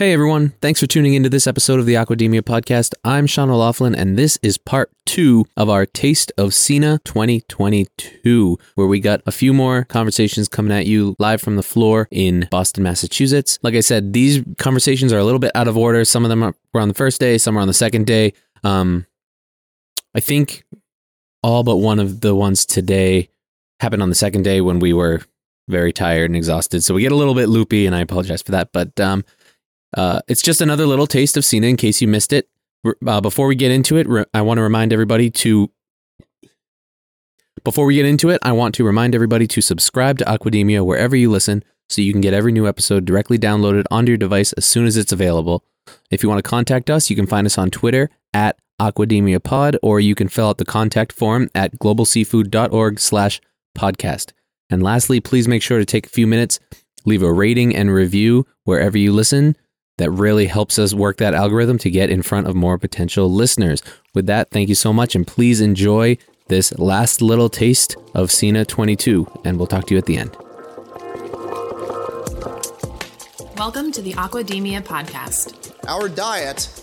Hey everyone, thanks for tuning into this episode of the Aquademia podcast. I'm Sean O'Laughlin, and this is part two of our Taste of SENA 2022, where we got a few more conversations coming at you live from the floor in Boston, Massachusetts. Like I said, these conversations are a little bit out of order. Some of them are, were on the first day, some are on the second day. Um, I think all but one of the ones today happened on the second day when we were very tired and exhausted. So we get a little bit loopy, and I apologize for that. But um, uh, it's just another little taste of SENA in case you missed it. Uh, before we get into it, re- I want to remind everybody to. Before we get into it, I want to remind everybody to subscribe to Aquademia wherever you listen so you can get every new episode directly downloaded onto your device as soon as it's available. If you want to contact us, you can find us on Twitter at Aquademia Pod, or you can fill out the contact form at globalseafood.org slash podcast. And lastly, please make sure to take a few minutes, leave a rating and review wherever you listen that really helps us work that algorithm to get in front of more potential listeners. With that, thank you so much, and please enjoy this last little taste of SENA 22, and we'll talk to you at the end. Welcome to the Aquademia podcast. Our diet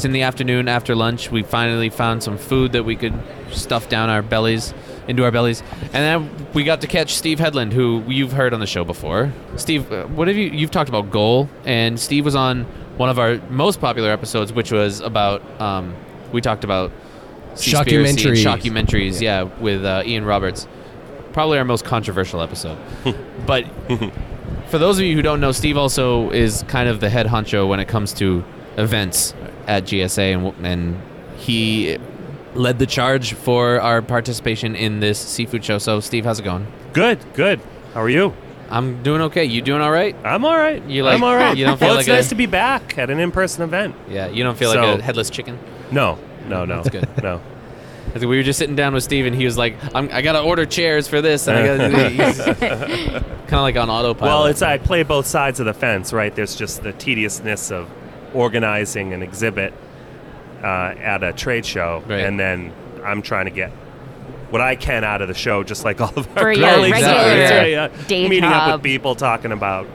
It's in the afternoon after lunch. We finally found some food that we could stuff down our bellies, into our bellies, and then we got to catch Steve Hedlund, who you've heard on the show before. Steve, uh, what have you? You've talked about Goal, and Steve was on one of our most popular episodes, which was about. Um, we talked about and Shockumentaries. Shockumentaries, yeah, with uh, Ian Roberts. Probably our most controversial episode, but for those of you who don't know, Steve also is kind of the head honcho when it comes to events at GSA, and, and he led the charge for our participation in this seafood show. So, Steve, how's it going? Good, good. How are you? I'm doing okay. You doing all right? I'm all right. You like- I'm all right. you don't feel well, like it's nice to be back at an in-person event. Yeah, you don't feel So- like a headless chicken. No, no, no. That's good. No. I think we were just sitting down with Steve, and he was like, I'm, "I gotta order chairs for this," and I gotta, kind of like on autopilot. Well, it's I play both sides of the fence, right? There's just the tediousness of organizing an exhibit uh, at a trade show, Right. and then I'm trying to get what I can out of the show, just like all of our For your colleagues out regular there. Yeah, day meeting up with people, talking about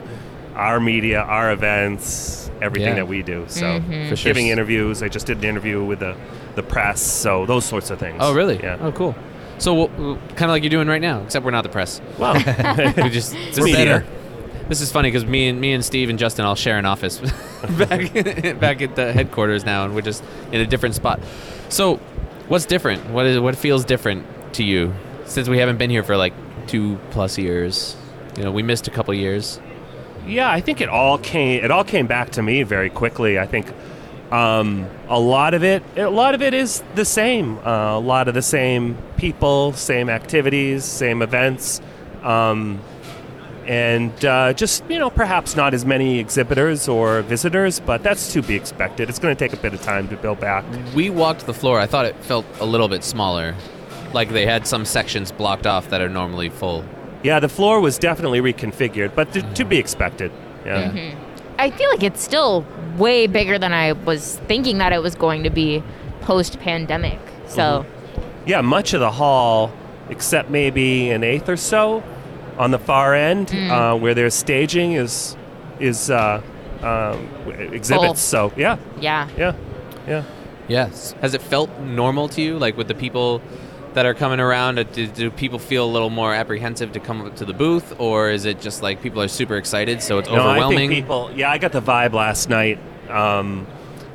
our media, our events, everything Yeah. that we do. So Mm-hmm. For sure. giving interviews. I just did an interview with the the press, so those sorts of things. Oh, really? Yeah. Oh, cool. So, kind of like you're doing right now, except we're not the press. Well, We just this We're better. This is funny because me and me and Steve and Justin all share an office back back at the headquarters now, and we're just in a different spot. So, what's different? What is what feels different to you since we haven't been here for like two plus years? You know, we missed a couple years. Yeah, I think it all came. It all came back to me very quickly. I think um, a lot of it. A lot of it is the same. Uh, a lot of the same people, same activities, same events, um, and uh, just you know, perhaps not as many exhibitors or visitors, but that's to be expected. It's going to take a bit of time to build back. We walked the floor. I thought it felt a little bit smaller, like they had some sections blocked off that are normally full. Yeah, the floor was definitely reconfigured, but to, to be expected. Yeah. Yeah. I feel like it's still way bigger than I was thinking that it was going to be post pandemic. So, Yeah, much of the hall, except maybe an eighth or so, on the far end uh, where there's staging is is uh, um, exhibits. Full. So yeah, yeah. yeah, yeah. Yes. Has it felt normal to you, like with the people that are coming around? uh, Do, do people feel a little more apprehensive to come up to the booth, or is it just like people are super excited, so it's No, I overwhelming? think people. Yeah, I got the vibe last night. Um,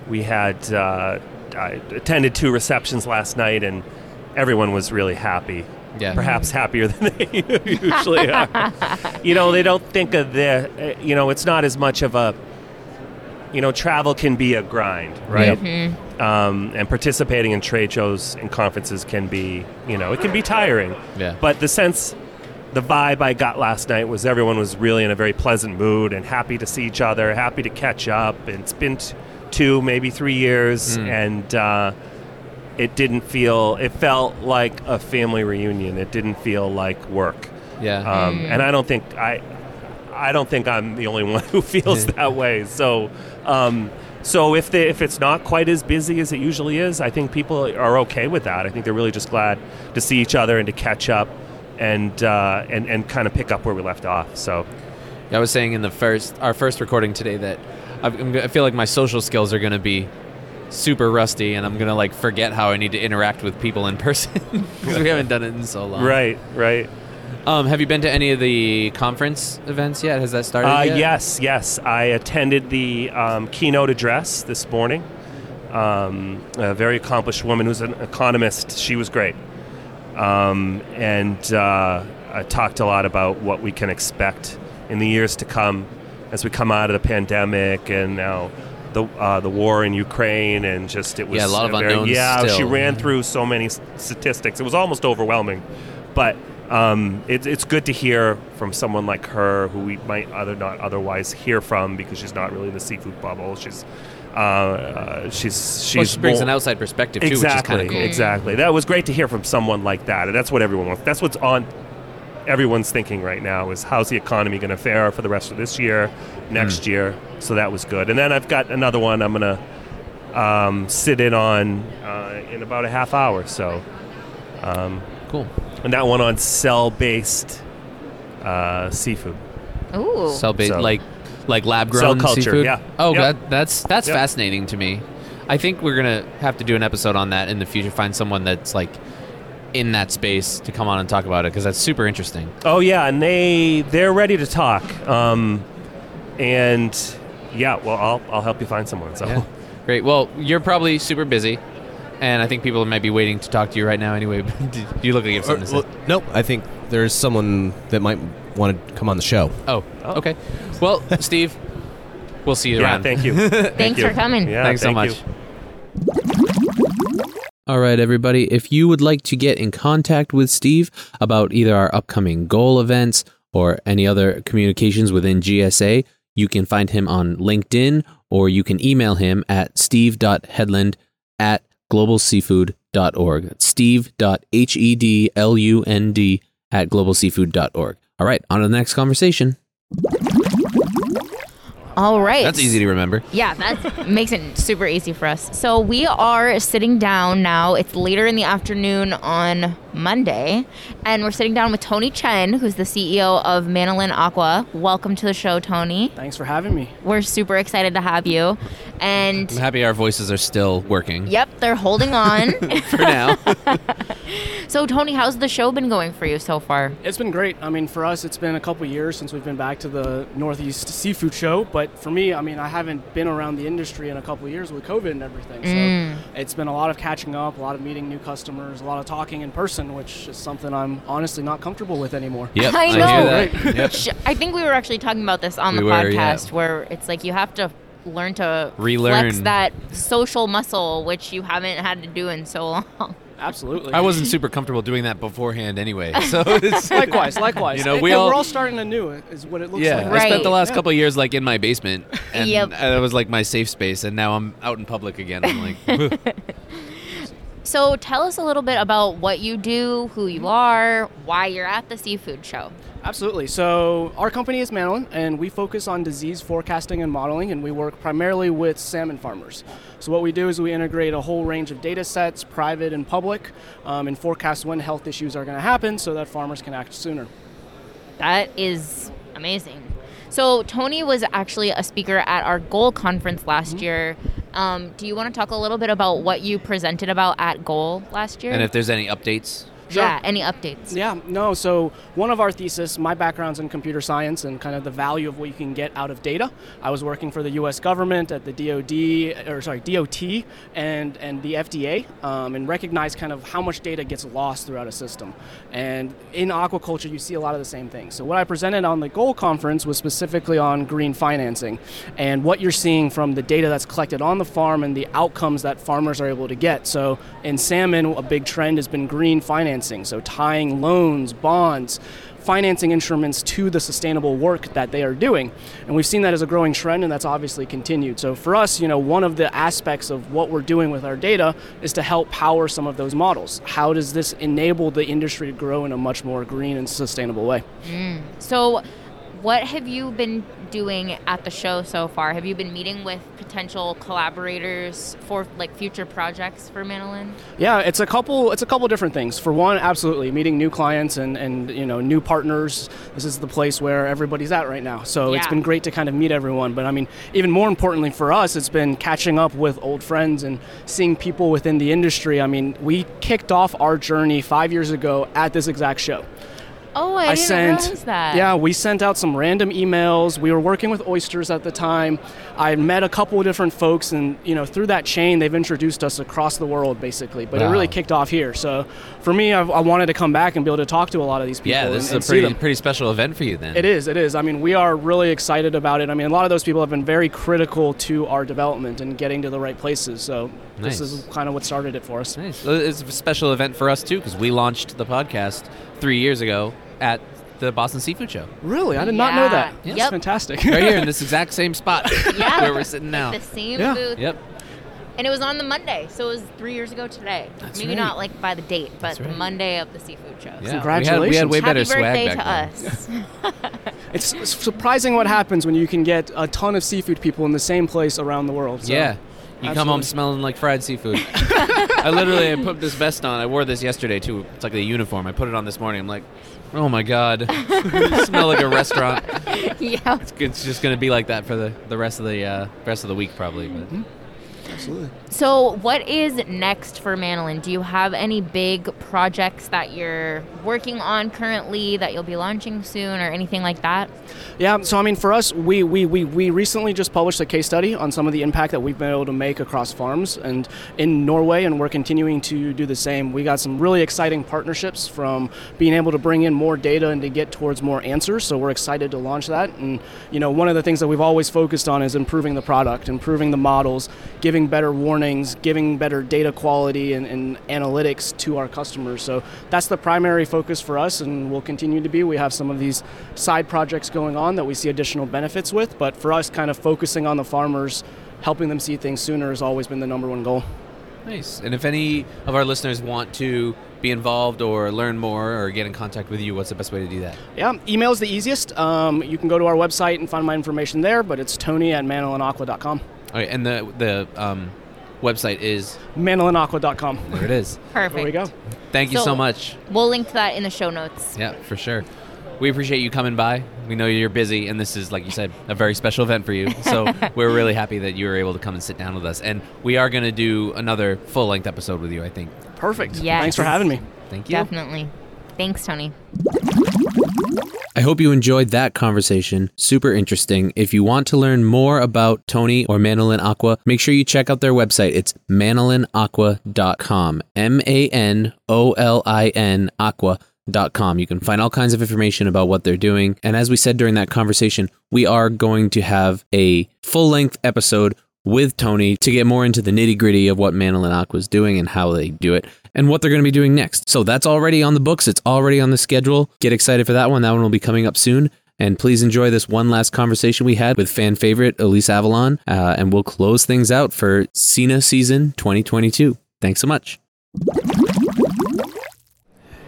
we had uh, I attended two receptions last night, and everyone was really happy. Yeah. Perhaps happier than they usually are. you know, they don't think of the. uh, You know, it's not as much of a. You know, travel can be a grind, right? Um, and participating in trade shows and conferences can be, you know, it can be tiring. Yeah. But the sense, the vibe I got last night was everyone was really in a very pleasant mood and happy to see each other, happy to catch up. And it's been t- two, maybe three years, Mm. and uh, it didn't feel. It felt like a family reunion. It didn't feel like work. Yeah. Um, And I don't think I, I don't think I'm the only one who feels that way. So, um, so if they, if it's not quite as busy as it usually is, I think people are okay with that. I think they're really just glad to see each other and to catch up, and uh, and and kind of pick up where we left off. So, yeah, I was saying in the first our first recording today that I'm, I'm g- I feel like my social skills are going to be super rusty, and I'm going to like forget how I need to interact with people in person because we haven't done it in so long. right, right. Um, have you been to any of the conference events yet? Has that started? Uh, yet? yes, yes. I attended the um, keynote address this morning. Um, a very accomplished woman who's an economist. She was great. Um, and uh, I talked a lot about what we can expect in the years to come as we come out of the pandemic and now the uh, the war in Ukraine and just it was Yeah, a lot of very- unknowns Yeah, she ran through so many statistics. It was almost overwhelming, but um, it, it's good to hear from someone like her who we might other not otherwise hear from because she's not really in the seafood bubble. She's uh, uh, she's she's Well, she brings more- an outside perspective too, exactly which is kind of cool. exactly. That was great to hear from someone like that, and that's what everyone wants. That's what's on everyone's thinking right now is how's the economy going to fare for the rest of this year, next year. So that was good. And then I've got another one I'm going to um, sit in on uh, in about a half hour. So, um, Cool. and that one on cell-based uh, seafood. Ooh. Cell based, So- like like lab grown Cell culture, seafood. yeah. Oh, Yep. that, that's that's Yep. fascinating to me. I think we're gonna have to do an episode on that in the future. Find someone that's like in that space to come on and talk about it because that's super interesting. Oh yeah, and they they're ready to talk. Um, and yeah, well, I'll I'll help you find someone. So. Yeah. Great. Well, you're probably super busy, and I think people might be waiting to talk to you right now anyway. Do you look like you have Or- something to well, say? nope. I think there's someone that might want to come on the show. Oh, okay. Well, Steve, we'll see you Yeah, around. thank you. Thank Thanks you. for coming. Yeah, Thanks so much. you. All right, everybody. If you would like to get in contact with Steve about either our upcoming goal events or any other communications within GSA, you can find him on LinkedIn or you can email him at steve.hedlund at globalseafood.org. That's steve.hedlund at globalseafood.org. All right, on to the next conversation. All right. That's easy to remember. Yeah, that makes it super easy for us. So we are sitting down now. It's later in the afternoon on Monday, and we're sitting down with Tony Chen, who's the CEO of Manolin Aqua. Welcome to the show, Tony. Thanks for having me. We're super excited to have you. And I'm happy our voices are still working yep, they're holding on. for now. so, Tony, how's the show been going for you so far? It's been great. I mean, for us, it's been a couple years since we've been back to the Northeast Seafood Show. But for me, I mean, I haven't been around the industry in a couple years with COVID and everything. So mm. it's been a lot of catching up, a lot of meeting new customers, a lot of talking in person, which is something I'm honestly not comfortable with anymore. Yep, I hear know. that. Yep. I think we were actually talking about this on We the were, yeah. podcast where it's like you have to learn to Relearn. flex that social muscle, which you haven't had to do in so long. Absolutely. I wasn't super comfortable doing that beforehand anyway. So it's likewise, likewise. You know, we and all- we're all starting anew, is what it looks like. Yeah, like. I spent the last Yeah. couple of years like in my basement, and Yep. that was like my safe space. And now I'm out in public again. I'm like, So tell us a little bit about what you do, who you are, why you're at the seafood show. Absolutely. So our company is Manolin, and we focus on disease forecasting and modeling, and we work primarily with salmon farmers. So what we do is we integrate a whole range of data sets, private and public, um, and forecast when health issues are going to happen so that farmers can act sooner. That is amazing. So Tony was actually a speaker at our Goal conference last Mm-hmm. year. Um, do you want to talk a little bit about what you presented about at Goal last year? and if there's any updates, yeah, any updates? Yeah, no. So one of our thesis, my background's in computer science and kind of the value of what you can get out of data. I was working for the U.S. government at the DoD, or sorry, DOT, and and the FDA, um, and recognized kind of how much data gets lost throughout a system. And in aquaculture, you see a lot of the same things. So what I presented on the Goal conference was specifically on green financing and what you're seeing from the data that's collected on the farm and the outcomes that farmers are able to get. So in salmon, a big trend has been green financing financing, so tying loans, bonds, financing instruments to the sustainable work that they are doing. And we've seen that as a growing trend, and that's obviously continued. So for us, you know, one of the aspects of what we're doing with our data is to help power some of those models. How does this enable the industry to grow in a much more green and sustainable way? Mm. So, what have you been doing at the show so far? Have you been meeting with potential collaborators for like future projects for Manolin? Yeah, it's a couple. It's a couple different things. For one, absolutely meeting new clients and and you know new partners. This is the place where everybody's at right now. So it's been great to kind of meet everyone. But I mean, even more importantly for us, it's been catching up with old friends and seeing people within the industry. I mean, we kicked off our journey five years ago at this exact show. Oh, I, didn't sent, realize that. yeah, we sent out some random emails. We were working with Oysters at the time. I met a couple of different folks, and you know, through that chain, they've introduced us across the world, basically. But it really kicked off here. So, for me, I've, I wanted to come back and be able to talk to a lot of these people. Yeah, and, this and is a pretty pretty special event for you then. It is. It is. I mean, we are really excited about it. I mean, a lot of those people have been very critical to our development and getting to the right places. So, Nice. this is kind of what started it for us. Nice. It's a special event for us too because we launched the podcast three years ago at the Boston Seafood Show. Really, I did not know that. Yeah. That's Yep. fantastic. Right here in this exact same spot Yeah. where we're sitting now. The same Yeah. booth. Yep. And it was on the Monday, so it was three years ago today. That's Maybe right. not like by the date, but That's the right. Monday of the seafood show. Yeah. Congratulations. We had, we had way Happy better swag birthday back to then. us. It's it's surprising what happens when you can get a ton of seafood people in the same place around the world. So, Yeah. You come home absolutely. smelling like fried seafood. I literally I put this vest on. I wore this yesterday too. It's like a uniform. I put it on this morning. I'm like, oh my god, smell like a restaurant. yeah. It's just gonna be like that for the, the rest of the uh, rest of the week probably. But Absolutely. So, what is next for Manolin? Do you have any big projects that you're working on currently that you'll be launching soon or anything like that? Yeah, so I mean, for us, we, we, we, we recently just published a case study on some of the impact that we've been able to make across farms and in Norway, and we're continuing to do the same. We got some really exciting partnerships from being able to bring in more data and to get towards more answers. So we're excited to launch that. And you know, one of the things that we've always focused on is improving the product, improving the models, giving better warnings, giving better data quality and, and analytics to our customers. So that's the primary focus for us, and will continue to be. We have some of these side projects going on that we see additional benefits with, but for us, kind of focusing on the farmers, helping them see things sooner has always been the number one goal. nice. And if any of our listeners want to be involved or learn more or get in contact with you, what's the best way to do that? Yeah, email is the easiest. Um, you can go to our website and find my information there, but it's tony at manolinaqua.com. Okay, and the the um, website is Manolinaqua.com. there. It is. Perfect. There we go. Thank you so, So- much. We'll link to that in the show notes. Yeah, for sure. We appreciate you coming by. We know you're busy, and this is, like you said, a very special event for you. So we're really happy that you were able to come and sit down with us. And we are going to do another full length episode with you, I think. Perfect. Yes. Thanks for having me. Thank you. Definitely. Thanks, Tony. I hope you enjoyed that conversation. Super interesting. If you want to learn more about Tony or Manolin Aqua, make sure you check out their website. It's manolinaqua.com. M A N O L I N Aqua.com. You can find all kinds of information about what they're doing. And as we said during that conversation, we are going to have a full length episode with Tony to get more into the nitty gritty of what Manolin Aqua is doing and how they do it and what they're going to be doing next. So that's already on the books. It's already on the schedule. Get excited for that one. That one will be coming up soon. And please enjoy this one last conversation we had with fan favorite Elise Avalon. Uh, and we'll close things out for SENA season 2022. Thanks so much.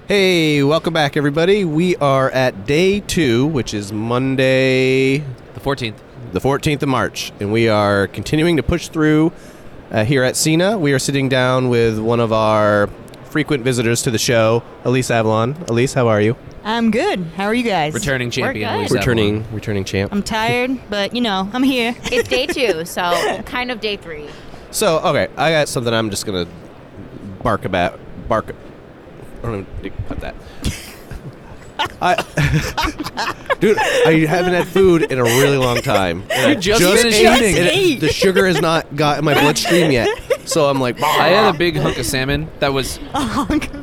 Hey, welcome back, everybody. We are at day two, which is Monday, The 14th. The 14th of March, and we are continuing to push through uh, here at SENA. We are sitting down with one of our frequent visitors to the show, Elise Avalon. Elise, how are you? I'm good. How are you guys? Returning champion good. Elise returning, Avalon. returning champ. I'm tired, but you know, I'm here. It's day two, so kind of day three. So, okay, I got something I'm just gonna bark about. Bark. I don't know. Cut that. I, dude, I haven't had food in a really long time. And I just finished ate, eating. and it- ate. the sugar has not got in my bloodstream yet. So I'm like, I had a big hunk of salmon that was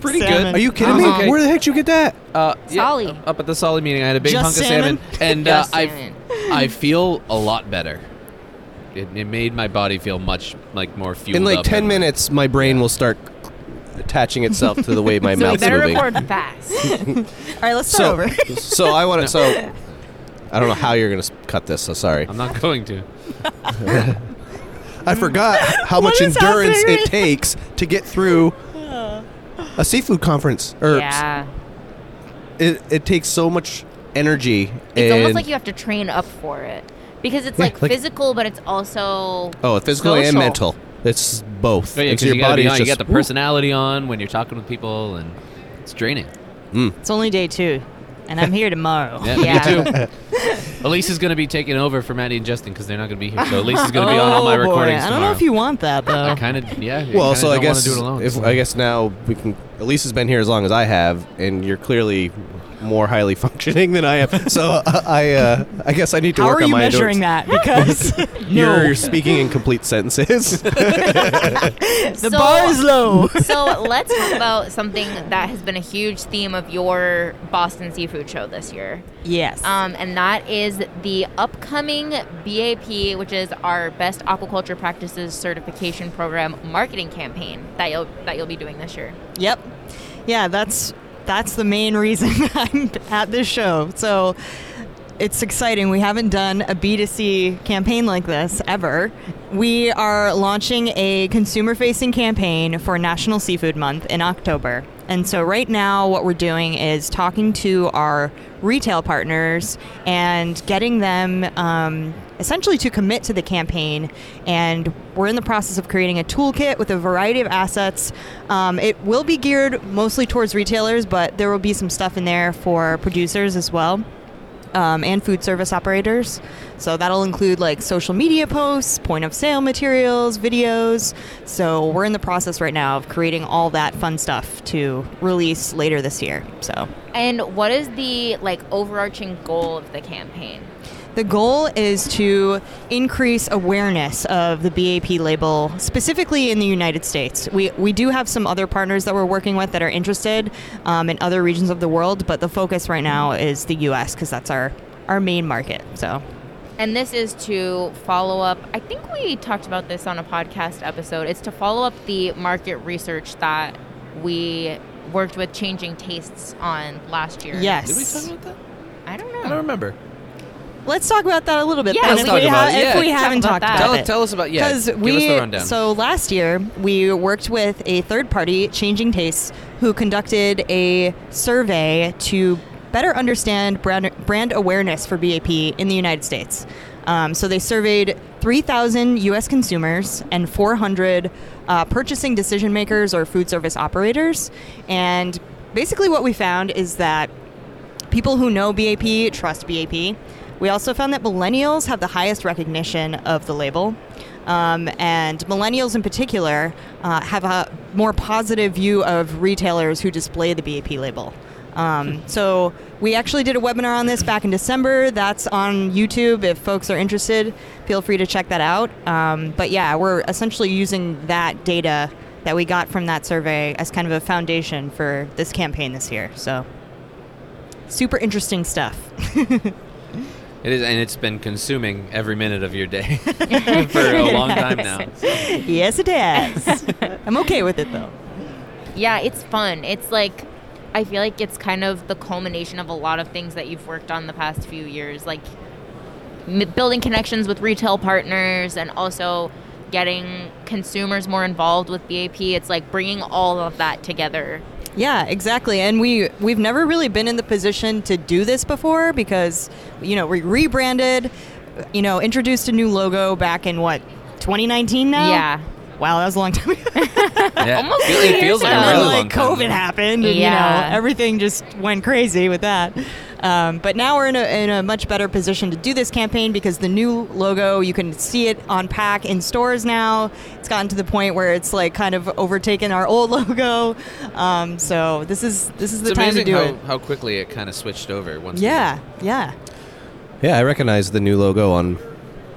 Pretty good. Are you kidding Uh-huh. me? Where the heck did you get that? uh, yeah, Solly. up at the Solly meeting. I had a big Just hunk of salmon? salmon, and uh, Just I salmon. I feel a lot better. It, it made my body feel much like more fueled In like up ten and- minutes, my brain will start attaching itself to the way my so we mouth's better moving. record fast. All right, let's so, start over. so I want to. So I don't know how you're going to cut this. So sorry. I'm not going to. I forgot how much is endurance happening it takes to get through a seafood conference. Or yeah. it, it takes so much energy. It's and almost like you have to train up for it because it's Yeah, like, like- physical, but it's also oh, physical and social. mental. It's both. Oh, yeah, It's 'cause you, gotta be is on, you got the personality on when you're talking with people, and it's draining. Hmm. It's only day two, and I'm here tomorrow. Yeah, Yeah. me too. Elise is going to be taking over for Maddie and Justin because they're not going to be here. So Elise is going to be on all my Oh, boy. recordings I don't tomorrow. know if you want that though. I kind of, yeah. Well, so I guess do it alone. if so. I guess now we can. Elise has been here as long as I have, and you're clearly more highly functioning than I am. So uh, I, uh, I guess I need to How work are on you my measuring endurance. that? Because You're speaking in complete sentences. the So- bar is low. so let's talk about something that has been a huge theme of your Boston Seafood Show this year. yes. Um, and that is the upcoming BAP, which is our Best Aquaculture Practices Certification Program marketing campaign that you'll that you'll be doing this year. Yep. Yeah, that's that's the main reason I'm at this show. So it's exciting. We haven't done a B2C campaign like this ever. We are launching a consumer facing campaign for National Seafood Month in October. And so, right now, what we're doing is talking to our retail partners and getting them um, essentially to commit to the campaign. And we're in the process of creating a toolkit with a variety of assets. Um, it will be geared mostly towards retailers, but there will be some stuff in there for producers as well um, and food service operators. So that'll include like social media posts, point of sale materials, videos. So we're in the process right now of creating all that fun stuff to release later this year. So And what is the like overarching goal of the campaign? The goal is to increase awareness of the BAP label, specifically in the United States. We, we do have some other partners that we're working with that are interested um, in other regions of the world, but the focus right now is the US because that's our, our main market. So. And this is to follow up. I think we talked about this on a podcast episode. It's to follow up the market research that we worked with Changing Tastes on last year. Yes. Did we talk about that? I don't know. I don't remember. Let's talk about that a little bit. Yeah, let's if talk we, about ha- it. if Yeah. we Talk haven't about talked that. about Tell, it. tell us about yeah. Because Give we us the rundown. so last year we worked with a third party, Changing Tastes, who conducted a survey to better understand brand, brand awareness for BAP in the United States. Um, so they surveyed 3,000 U.S. consumers and 400 uh, purchasing decision makers or food service operators, and basically what we found is that people who know BAP trust BAP. We also found that millennials have the highest recognition of the label. Um, and millennials in particular uh, have a more positive view of retailers who display the BAP label. Um, so we actually did a webinar on this back in December. That's on YouTube. If folks are interested, feel free to check that out. Um, but yeah, we're essentially using that data that we got from that survey as kind of a foundation for this campaign this year. So super interesting stuff. it is, and it's been consuming every minute of your day for a long time now. yes, it has. I'm okay with it though. Yeah, it's fun. It's like I feel like it's kind of the culmination of a lot of things that you've worked on the past few years, like m- building connections with retail partners and also getting consumers more involved with BAP. It's like bringing all of that together. Yeah, exactly. And we we've never really been in the position to do this before because you know, we rebranded, you know, introduced a new logo back in what 2019 now? Yeah. Wow, that was a long time ago. Yeah. Almost Feel- two it feels like a really then, long like time. COVID happened, and Yeah. you know everything just went crazy with that. Um, but now we're in a, in a much better position to do this campaign because the new logo you can see it on pack in stores now. It's gotten to the point where it's like kind of overtaken our old logo. Um, so this is this is the It's time to do how, it. how quickly it kind of switched over once. we- Yeah, yeah. yeah, I recognize the new logo on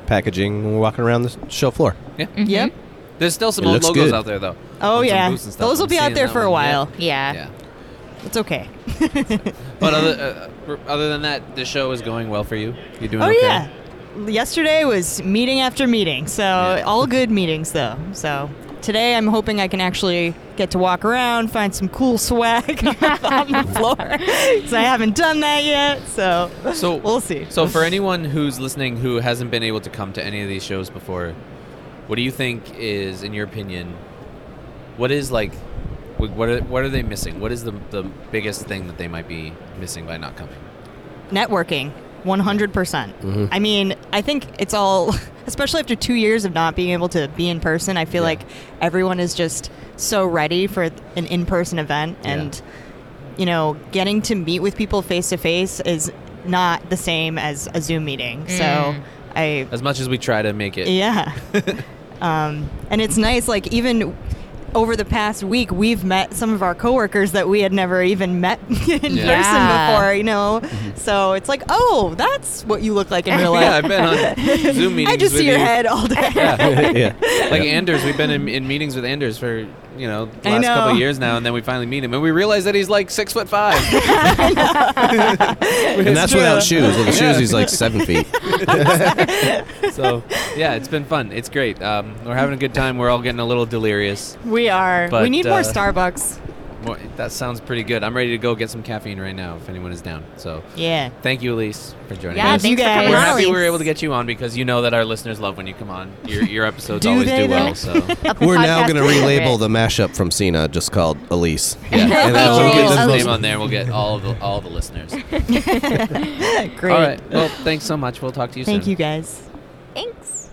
packaging when we're walking around the show floor. yeah. Yep. There's still some It old looks logos good. out there though. Oh On some yeah, booths and stuff. those will I'm be out seeing there that for a one, yeah. while. Yeah. Yeah. It's okay. But other uh, other than that, the show is going well for you. You're doing Oh okay? yeah. Yesterday was meeting after meeting, so Yeah. all good meetings though. So today I'm hoping I can actually get to walk around, find some cool swag on the floor, because I haven't done that yet. So, So we'll see. So for anyone who's listening who hasn't been able to come to any of these shows before, what do you think is, in your opinion, what is like, what are, what are they missing? What is the the biggest thing that they might be missing by not coming? networking 100% mm-hmm. i mean i think it's all especially after two years of not being able to be in person i feel Yeah. like everyone is just so ready for an in-person event Yeah. and you know getting to meet with people face to face is not the same as a zoom meeting so mm. i As much as we try to make it, yeah. um, and it's nice, like, even over the past week, we've met some of our coworkers that we had never even met in Yeah. person before, you know? So it's like, oh, that's what you look like in real life. yeah, I've been on Zoom meetings. I just with see your you. head all day. yeah. Like Anders, we've been in, in meetings with Anders for you know the I last couple know. of years now, and then we finally meet him, and we realize that he's like six foot five. And that's without shoes. With the shoes, he's like seven feet. so yeah, it's been fun. It's great. Um, we're having a good time. We're all getting a little delirious. we are. But, we need uh, more Starbucks. More, that sounds pretty good. I'm ready to go get some caffeine right now if anyone is down. So Yeah. thank you, Elise, for joining Yeah, us. Thank you thanks for guys. coming We're on, happy we were able to get you on because you know that our listeners love when you come on. Your your episodes Do always they, do well. So We're now going to relabel the mashup from SENA just called Elise. yeah, and then that's we'll get we- his name on there. We'll get all of the, all the listeners. Great. All right. Well, thanks so much. We'll talk to you Thank soon. Thank you guys. Thanks.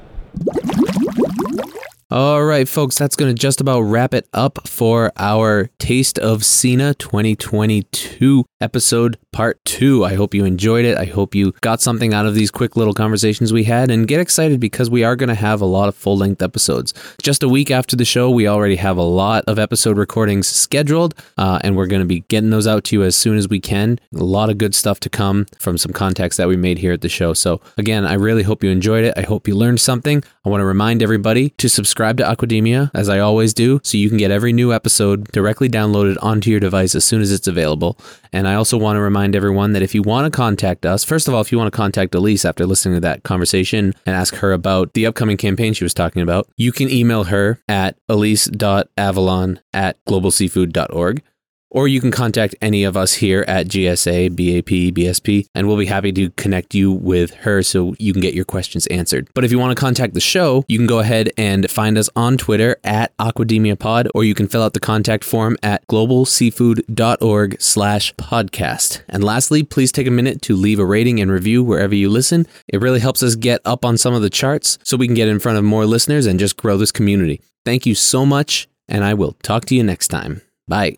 All right, folks, that's going to just about wrap it up for our Taste of SENA 2022 episode part two. I hope you enjoyed it. I hope you got something out of these quick little conversations we had and get excited because we are going to have a lot of full length episodes. Just a week after the show, we already have a lot of episode recordings scheduled, uh, and we're going to be getting those out to you as soon as we can. A lot of good stuff to come from some contacts that we made here at the show. So, again, I really hope you enjoyed it. I hope you learned something. I want to remind everybody to subscribe to Aquademia, as I always do, so you can get every new episode directly downloaded onto your device as soon as it's available. And I also want to remind everyone that if you want to contact us, first of all, if you want to contact Elise after listening to that conversation and ask her about the upcoming campaign she was talking about, you can email her at elise.avalon at globalseafood.org. Or you can contact any of us here at GSA, BAP, BSP, and we'll be happy to connect you with her so you can get your questions answered. But if you want to contact the show, you can go ahead and find us on Twitter at Aquademia Pod, or you can fill out the contact form at globalseafood.org slash podcast. And lastly, please take a minute to leave a rating and review wherever you listen. It really helps us get up on some of the charts so we can get in front of more listeners and just grow this community. Thank you so much, and I will talk to you next time. Bye.